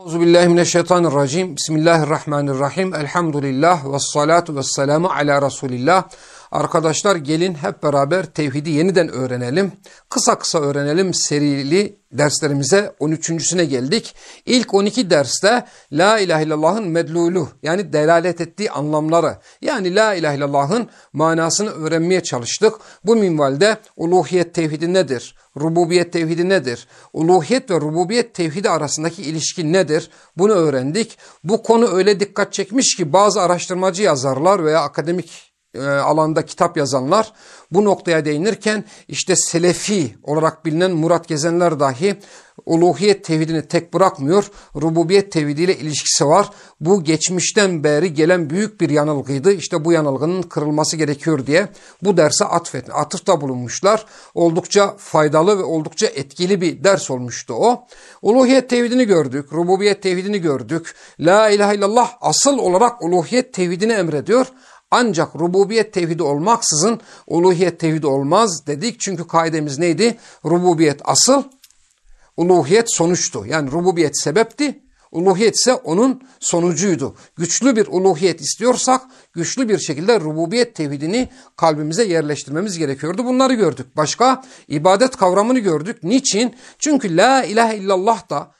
Euzubillahimineşşeytanirracim. Bismillahirrahmanirrahim. Elhamdülillah ve salatu ve selamu ala Resulillah. Arkadaşlar gelin hep beraber tevhidi yeniden öğrenelim. Kısa kısa öğrenelim serili derslerimize 13.süne geldik. İlk 12 derste La ilahe illallah'ın medlulu yani delalet ettiği anlamları yani La ilahe illallah'ın manasını öğrenmeye çalıştık. Bu minvalde uluhiyet tevhidi nedir? Rububiyet tevhidi nedir? Uluhiyet ve rububiyet tevhidi arasındaki ilişki nedir? Bunu öğrendik. Bu konu öyle dikkat çekmiş ki bazı araştırmacı yazarlar veya akademik e, alanda kitap yazanlar bu noktaya değinirken işte Selefi olarak bilinen Murat Gezenler dahi uluhiyet tevhidini tek bırakmıyor. Rububiyet tevhidiyle ilişkisi var. Bu geçmişten beri gelen büyük bir yanılgıydı. İşte bu yanılgının kırılması gerekiyor diye bu derse atfet, atıfta bulunmuşlar. Oldukça faydalı ve oldukça etkili bir ders olmuştu o. Uluhiyet tevhidini gördük, rububiyet tevhidini gördük. La ilahe illallah asıl olarak uluhiyet tevhidini emrediyor. Ancak rububiyet tevhidi olmaksızın uluhiyet tevhidi olmaz dedik. Çünkü kaidemiz neydi? Rububiyet asıl, uluhiyet sonuçtu. Yani rububiyet sebepti, uluhiyet ise onun sonucuydu. Güçlü bir uluhiyet istiyorsak güçlü bir şekilde rububiyet tevhidini kalbimize yerleştirmemiz gerekiyordu. Bunları gördük. Başka ibadet kavramını gördük. Niçin? Çünkü la ilahe illallah da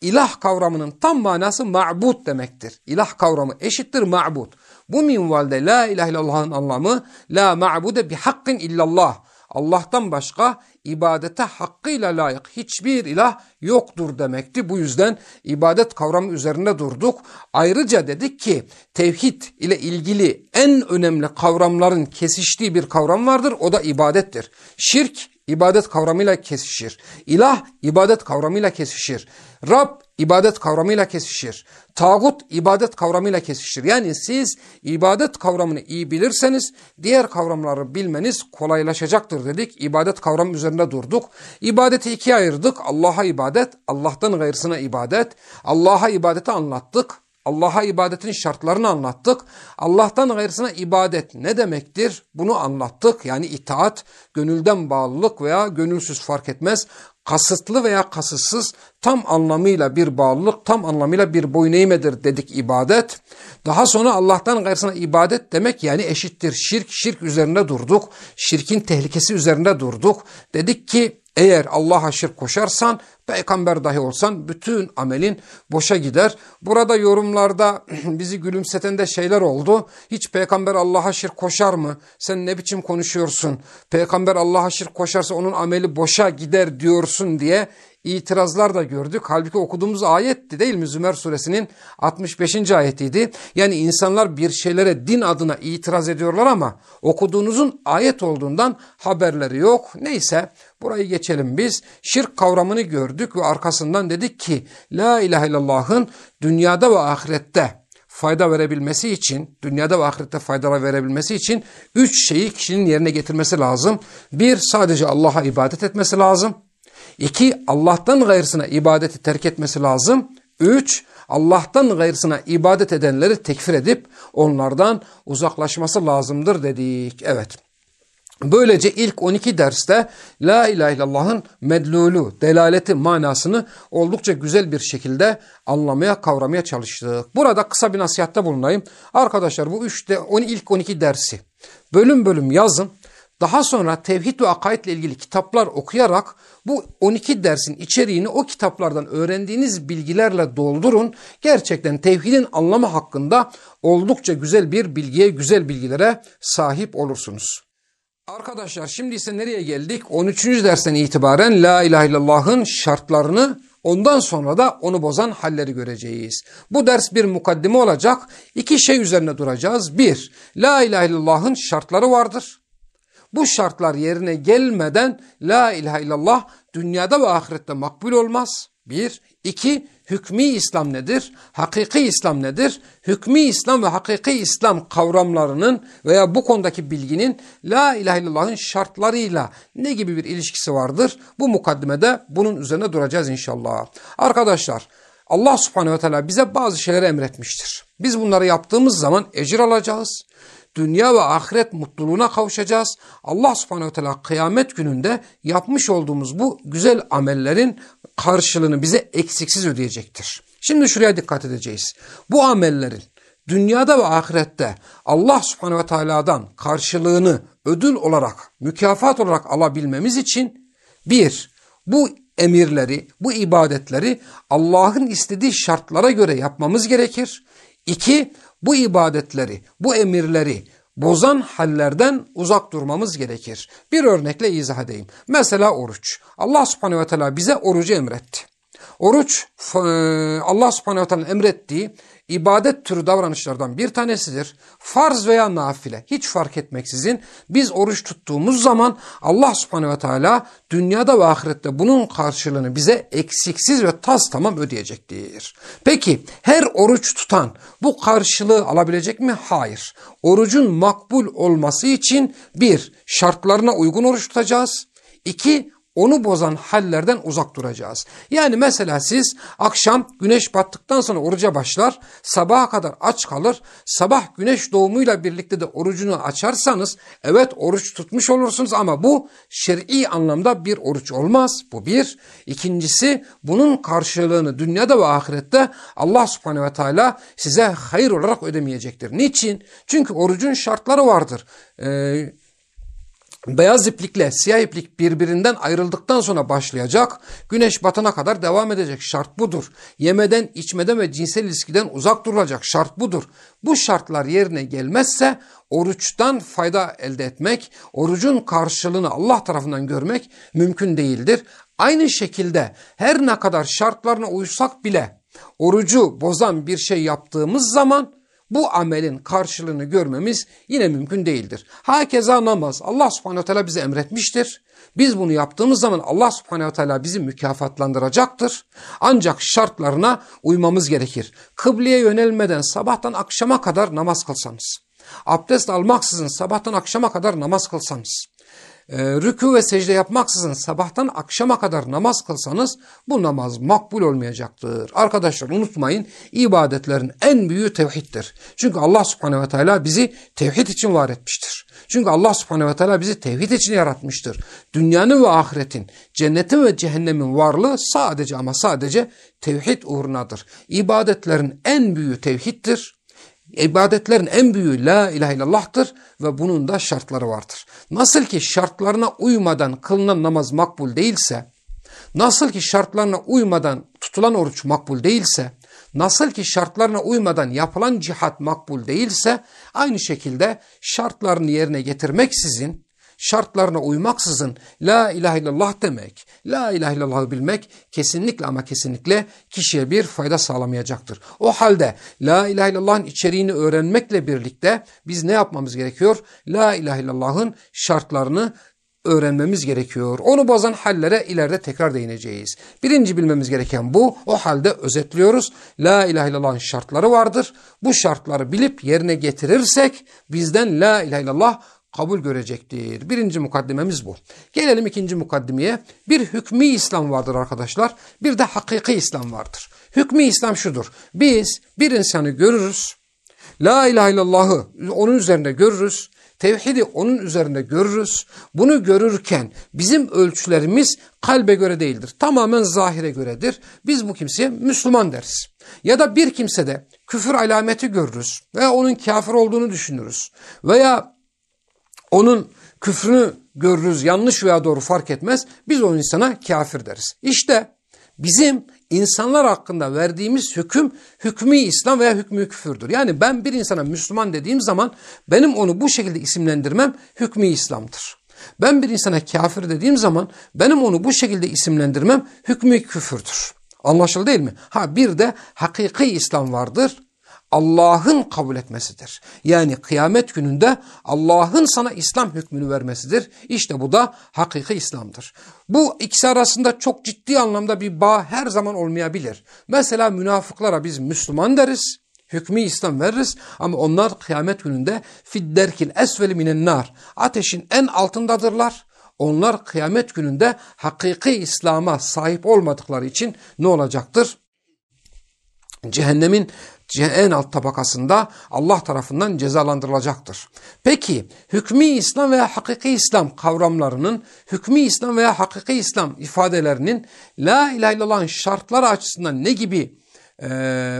ilah kavramının tam manası ma'bud demektir. İlah kavramı eşittir ma'bud. Bu minvalde la ilahe illallah'ın anlamı la ma'bude bi hakkin illallah. Allah'tan başka ibadete hakkıyla layık hiçbir ilah yoktur demekti. Bu yüzden ibadet kavramı üzerinde durduk. Ayrıca dedik ki tevhid ile ilgili en önemli kavramların kesiştiği bir kavram vardır. O da ibadettir. Şirk ibadet kavramıyla kesişir. İlah ibadet kavramıyla kesişir. Rab ibadet kavramıyla kesişir. Tağut ibadet kavramıyla kesişir. Yani siz ibadet kavramını iyi bilirseniz diğer kavramları bilmeniz kolaylaşacaktır dedik. İbadet kavramı üzerinde durduk. İbadeti ikiye ayırdık. Allah'a ibadet, Allah'tan gayrısına ibadet. Allah'a ibadeti anlattık. Allah'a ibadetin şartlarını anlattık. Allah'tan gayrısına ibadet ne demektir? Bunu anlattık. Yani itaat, gönülden bağlılık veya gönülsüz fark etmez. Kasıtlı veya kasıtsız tam anlamıyla bir bağlılık, tam anlamıyla bir boyun eğmedir dedik ibadet. Daha sonra Allah'tan gayrısına ibadet demek yani eşittir şirk, şirk üzerinde durduk. Şirkin tehlikesi üzerinde durduk. Dedik ki eğer Allah'a şirk koşarsan, peygamber dahi olsan bütün amelin boşa gider. Burada yorumlarda bizi gülümseten de şeyler oldu. Hiç peygamber Allah'a şirk koşar mı? Sen ne biçim konuşuyorsun? Peygamber Allah'a şirk koşarsa onun ameli boşa gider diyorsun diye itirazlar da gördük. Halbuki okuduğumuz ayetti değil mi? Zümer suresinin 65. ayetiydi. Yani insanlar bir şeylere din adına itiraz ediyorlar ama okuduğunuzun ayet olduğundan haberleri yok. Neyse burayı geçelim biz. Şirk kavramını gördük ve arkasından dedik ki La ilahe illallah'ın dünyada ve ahirette fayda verebilmesi için, dünyada ve ahirette faydalar verebilmesi için üç şeyi kişinin yerine getirmesi lazım. Bir, sadece Allah'a ibadet etmesi lazım. İki, Allah'tan gayrısına ibadeti terk etmesi lazım. Üç, Allah'tan gayrısına ibadet edenleri tekfir edip onlardan uzaklaşması lazımdır dedik. Evet. Böylece ilk 12 derste La ilahe illallah'ın medlulu, delaleti manasını oldukça güzel bir şekilde anlamaya, kavramaya çalıştık. Burada kısa bir nasihatte bulunayım. Arkadaşlar bu 3 de ilk 12 dersi bölüm bölüm yazın. Daha sonra tevhid ve akaid ile ilgili kitaplar okuyarak bu 12 dersin içeriğini o kitaplardan öğrendiğiniz bilgilerle doldurun. Gerçekten tevhidin anlamı hakkında oldukça güzel bir bilgiye, güzel bilgilere sahip olursunuz. Arkadaşlar şimdi ise nereye geldik? 13. dersten itibaren La ilahe illallah'ın şartlarını ondan sonra da onu bozan halleri göreceğiz. Bu ders bir mukaddime olacak. İki şey üzerine duracağız. Bir, La ilahe illallah'ın şartları vardır. Bu şartlar yerine gelmeden la ilahe illallah dünyada ve ahirette makbul olmaz. Bir. iki Hükmü İslam nedir? Hakiki İslam nedir? Hükmü İslam ve hakiki İslam kavramlarının veya bu konudaki bilginin la ilahe illallah'ın şartlarıyla ne gibi bir ilişkisi vardır? Bu mukaddimede bunun üzerine duracağız inşallah. Arkadaşlar Allah subhanehu ve teala bize bazı şeyleri emretmiştir. Biz bunları yaptığımız zaman ecir alacağız dünya ve ahiret mutluluğuna kavuşacağız. Allah subhanehu ve teala kıyamet gününde yapmış olduğumuz bu güzel amellerin karşılığını bize eksiksiz ödeyecektir. Şimdi şuraya dikkat edeceğiz. Bu amellerin dünyada ve ahirette Allah subhanehu ve teala'dan karşılığını ödül olarak, mükafat olarak alabilmemiz için bir, bu emirleri, bu ibadetleri Allah'ın istediği şartlara göre yapmamız gerekir. İki, bu ibadetleri, bu emirleri bozan hallerden uzak durmamız gerekir. Bir örnekle izah edeyim. Mesela oruç. Allah subhanehu ve teala bize orucu emretti. Oruç Allah subhanehu ve teala emrettiği ibadet türü davranışlardan bir tanesidir. Farz veya nafile hiç fark etmeksizin biz oruç tuttuğumuz zaman Allah subhanehu ve teala dünyada ve ahirette bunun karşılığını bize eksiksiz ve tas tamam ödeyecektir. Peki her oruç tutan bu karşılığı alabilecek mi? Hayır. Orucun makbul olması için bir şartlarına uygun oruç tutacağız. İki onu bozan hallerden uzak duracağız. Yani mesela siz akşam güneş battıktan sonra oruca başlar, sabaha kadar aç kalır, sabah güneş doğumuyla birlikte de orucunu açarsanız evet oruç tutmuş olursunuz ama bu şer'i anlamda bir oruç olmaz. Bu bir. İkincisi bunun karşılığını dünyada ve ahirette Allah subhanehu ve teala size hayır olarak ödemeyecektir. Niçin? Çünkü orucun şartları vardır. Ee, Beyaz iplikle siyah iplik birbirinden ayrıldıktan sonra başlayacak, güneş batana kadar devam edecek. Şart budur. Yemeden, içmeden ve cinsel ilişkiden uzak durulacak. Şart budur. Bu şartlar yerine gelmezse oruçtan fayda elde etmek, orucun karşılığını Allah tarafından görmek mümkün değildir. Aynı şekilde her ne kadar şartlarına uysak bile orucu bozan bir şey yaptığımız zaman bu amelin karşılığını görmemiz yine mümkün değildir. Hakeza namaz Allah subhanehu teala bize emretmiştir. Biz bunu yaptığımız zaman Allah subhanehu teala bizi mükafatlandıracaktır. Ancak şartlarına uymamız gerekir. Kıbleye yönelmeden sabahtan akşama kadar namaz kılsanız, abdest almaksızın sabahtan akşama kadar namaz kılsanız, e, rükû ve secde yapmaksızın sabahtan akşama kadar namaz kılsanız bu namaz makbul olmayacaktır. Arkadaşlar unutmayın ibadetlerin en büyüğü tevhiddir. Çünkü Allah subhanehu ve teala bizi tevhid için var etmiştir. Çünkü Allah subhanehu ve teala bizi tevhid için yaratmıştır. Dünyanın ve ahiretin, cennetin ve cehennemin varlığı sadece ama sadece tevhid uğrunadır. İbadetlerin en büyüğü tevhiddir. İbadetlerin en büyüğü la ilahe illallah'tır ve bunun da şartları vardır. Nasıl ki şartlarına uymadan kılınan namaz makbul değilse, nasıl ki şartlarına uymadan tutulan oruç makbul değilse, nasıl ki şartlarına uymadan yapılan cihat makbul değilse, aynı şekilde şartlarını yerine getirmeksizin şartlarına uymaksızın la ilahe illallah demek, la ilahe illallah'ı bilmek kesinlikle ama kesinlikle kişiye bir fayda sağlamayacaktır. O halde la ilahe illallah'ın içeriğini öğrenmekle birlikte biz ne yapmamız gerekiyor? La ilahe illallah'ın şartlarını öğrenmemiz gerekiyor. Onu bozan hallere ileride tekrar değineceğiz. Birinci bilmemiz gereken bu. O halde özetliyoruz. La ilahe illallah'ın şartları vardır. Bu şartları bilip yerine getirirsek bizden la ilahe illallah kabul görecektir. Birinci mukaddimemiz bu. Gelelim ikinci mukaddimeye. Bir hükmü İslam vardır arkadaşlar. Bir de hakiki İslam vardır. Hükmü İslam şudur. Biz bir insanı görürüz. La ilahe illallah'ı onun üzerinde görürüz. Tevhidi onun üzerinde görürüz. Bunu görürken bizim ölçülerimiz kalbe göre değildir. Tamamen zahire göredir. Biz bu kimseye Müslüman deriz. Ya da bir kimsede küfür alameti görürüz veya onun kafir olduğunu düşünürüz. Veya onun küfrünü görürüz yanlış veya doğru fark etmez. Biz o insana kafir deriz. İşte bizim insanlar hakkında verdiğimiz hüküm hükmü İslam veya hükmü küfürdür. Yani ben bir insana Müslüman dediğim zaman benim onu bu şekilde isimlendirmem hükmü İslam'dır. Ben bir insana kafir dediğim zaman benim onu bu şekilde isimlendirmem hükmü küfürdür. Anlaşıldı değil mi? Ha bir de hakiki İslam vardır. Allah'ın kabul etmesidir. Yani kıyamet gününde Allah'ın sana İslam hükmünü vermesidir. İşte bu da hakiki İslam'dır. Bu ikisi arasında çok ciddi anlamda bir bağ her zaman olmayabilir. Mesela münafıklara biz Müslüman deriz. Hükmü İslam veririz ama onlar kıyamet gününde fidderkil esveli minen nar. Ateşin en altındadırlar. Onlar kıyamet gününde hakiki İslam'a sahip olmadıkları için ne olacaktır? cehennemin en alt tabakasında Allah tarafından cezalandırılacaktır. Peki hükmü İslam veya hakiki İslam kavramlarının, hükmü İslam veya hakiki İslam ifadelerinin La ilahe illallah'ın şartları açısından ne gibi e,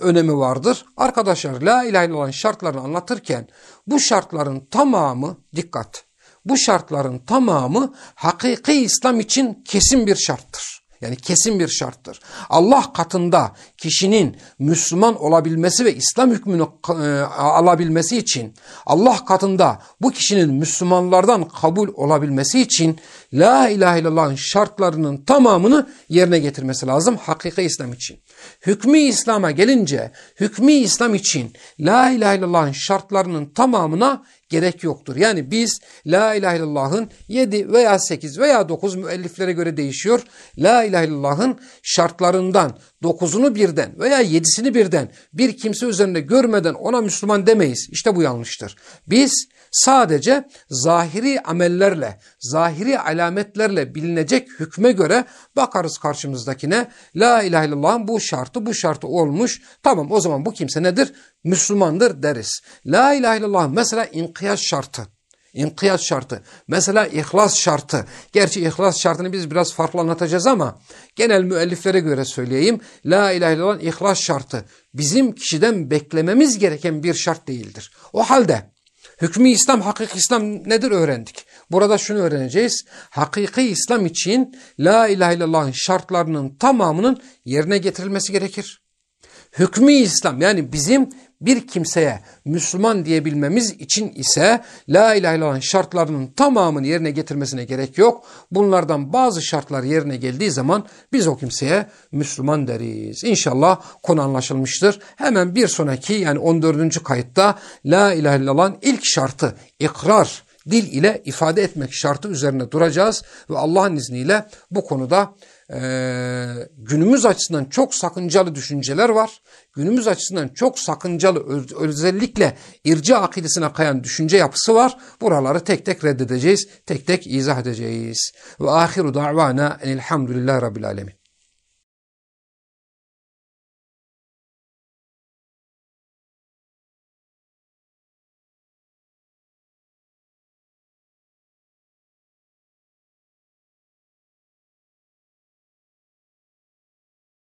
önemi vardır? Arkadaşlar La ilahe illallah'ın şartlarını anlatırken bu şartların tamamı dikkat. Bu şartların tamamı hakiki İslam için kesin bir şarttır. Yani kesin bir şarttır. Allah katında kişinin Müslüman olabilmesi ve İslam hükmünü e, alabilmesi için Allah katında bu kişinin Müslümanlardan kabul olabilmesi için La ilahe illallah'ın şartlarının tamamını yerine getirmesi lazım hakiki İslam için. Hükmü İslam'a gelince hükmü İslam için La ilahe illallah'ın şartlarının tamamına gerek yoktur. Yani biz La ilahe illallah'ın 7 veya 8 veya 9 müelliflere göre değişiyor. La ilahe illallah'ın şartlarından 9'unu birden veya 7'sini birden bir kimse üzerinde görmeden ona Müslüman demeyiz. İşte bu yanlıştır. Biz sadece zahiri amellerle, zahiri alametlerle bilinecek hükme göre bakarız karşımızdakine. La ilahe illallah'ın bu şartı bu şartı olmuş. Tamam o zaman bu kimse nedir? Müslümandır deriz. La ilahe illallah mesela inkiyat şartı. İnkiyat şartı. Mesela ihlas şartı. Gerçi ihlas şartını biz biraz farklı anlatacağız ama genel müelliflere göre söyleyeyim. La ilahe illallah ihlas şartı bizim kişiden beklememiz gereken bir şart değildir. O halde hükmü İslam, hakiki İslam nedir öğrendik. Burada şunu öğreneceğiz. Hakiki İslam için La ilahe illallah'ın şartlarının tamamının yerine getirilmesi gerekir. Hükmü İslam yani bizim bir kimseye Müslüman diyebilmemiz için ise La ilahe illallah şartlarının tamamını yerine getirmesine gerek yok. Bunlardan bazı şartlar yerine geldiği zaman biz o kimseye Müslüman deriz. İnşallah konu anlaşılmıştır. Hemen bir sonraki yani 14. kayıtta La ilahe illallah'ın ilk şartı ikrar dil ile ifade etmek şartı üzerine duracağız ve Allah'ın izniyle bu konuda e, günümüz açısından çok sakıncalı düşünceler var. Günümüz açısından çok sakıncalı özellikle irca akidesine kayan düşünce yapısı var. Buraları tek tek reddedeceğiz, tek tek izah edeceğiz. Ve ahiru da'vana enilhamdülillahi rabbil alemin.